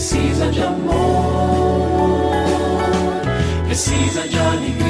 precisa de amor, precisa de alegria,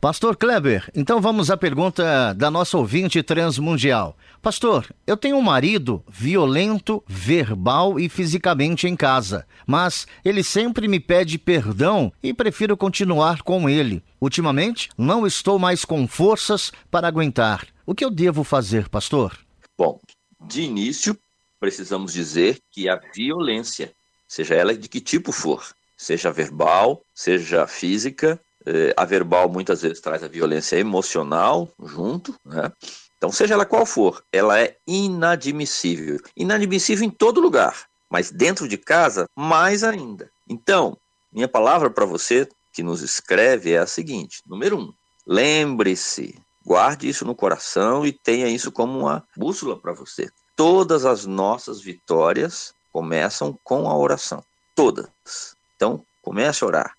Pastor Kleber, então vamos à pergunta da nossa ouvinte transmundial. Pastor, eu tenho um marido violento, verbal e fisicamente em casa, mas ele sempre me pede perdão e prefiro continuar com ele. Ultimamente, não estou mais com forças para aguentar. O que eu devo fazer, pastor? Bom, de início, precisamos dizer que a violência, seja ela de que tipo for, seja verbal, seja física, a verbal muitas vezes traz a violência emocional junto, né? Então, seja ela qual for, ela é inadmissível. Inadmissível em todo lugar, mas dentro de casa, mais ainda. Então, minha palavra para você que nos escreve é a seguinte: número um, lembre-se, guarde isso no coração e tenha isso como uma bússola para você. Todas as nossas vitórias começam com a oração. Todas. Então, comece a orar.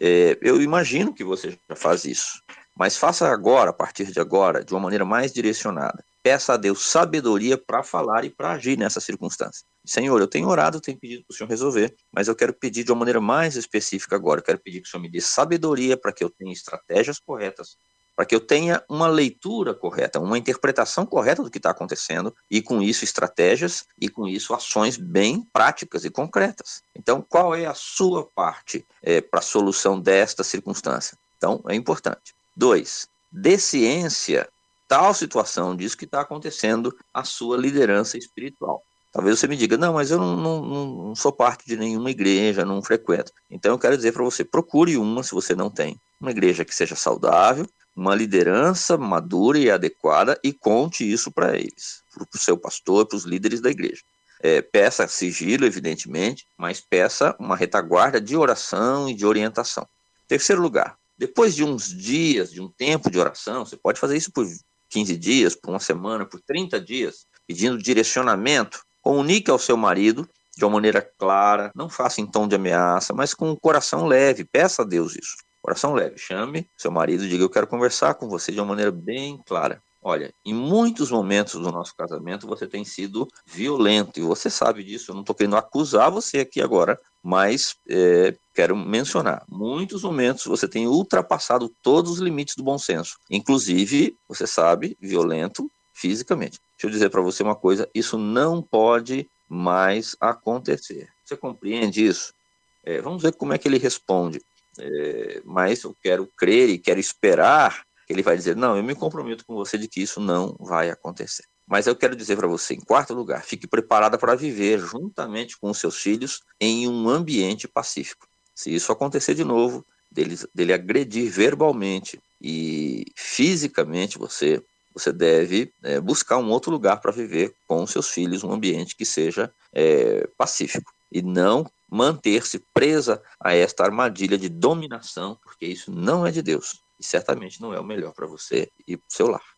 É, eu imagino que você já faz isso, mas faça agora, a partir de agora, de uma maneira mais direcionada. Peça a Deus sabedoria para falar e para agir nessa circunstância. Senhor, eu tenho orado, tenho pedido para o Senhor resolver, mas eu quero pedir de uma maneira mais específica agora. Eu quero pedir que o Senhor me dê sabedoria para que eu tenha estratégias corretas para que eu tenha uma leitura correta, uma interpretação correta do que está acontecendo e com isso estratégias e com isso ações bem práticas e concretas. Então, qual é a sua parte é, para a solução desta circunstância? Então, é importante. Dois, dê ciência tal situação disso que está acontecendo à sua liderança espiritual. Talvez você me diga, não, mas eu não, não, não sou parte de nenhuma igreja, não frequento. Então eu quero dizer para você, procure uma se você não tem. Uma igreja que seja saudável, uma liderança madura e adequada e conte isso para eles, para o seu pastor, para os líderes da igreja. É, peça sigilo, evidentemente, mas peça uma retaguarda de oração e de orientação. Terceiro lugar, depois de uns dias, de um tempo de oração, você pode fazer isso por 15 dias, por uma semana, por 30 dias, pedindo direcionamento, comunique ao seu marido de uma maneira clara, não faça em tom de ameaça, mas com o um coração leve, peça a Deus isso. Coração leve, chame seu marido e diga: Eu quero conversar com você de uma maneira bem clara. Olha, em muitos momentos do nosso casamento você tem sido violento e você sabe disso. Eu não estou querendo acusar você aqui agora, mas é, quero mencionar: muitos momentos você tem ultrapassado todos os limites do bom senso, inclusive, você sabe, violento fisicamente. Deixa eu dizer para você uma coisa: isso não pode mais acontecer. Você compreende isso? É, vamos ver como é que ele responde. É, mas eu quero crer e quero esperar que ele vai dizer: não, eu me comprometo com você de que isso não vai acontecer. Mas eu quero dizer para você, em quarto lugar, fique preparada para viver juntamente com seus filhos em um ambiente pacífico. Se isso acontecer de novo, dele, dele agredir verbalmente e fisicamente você, você deve é, buscar um outro lugar para viver com seus filhos, um ambiente que seja é, pacífico e não manter-se presa a esta armadilha de dominação, porque isso não é de Deus e certamente não é o melhor para você e seu lar.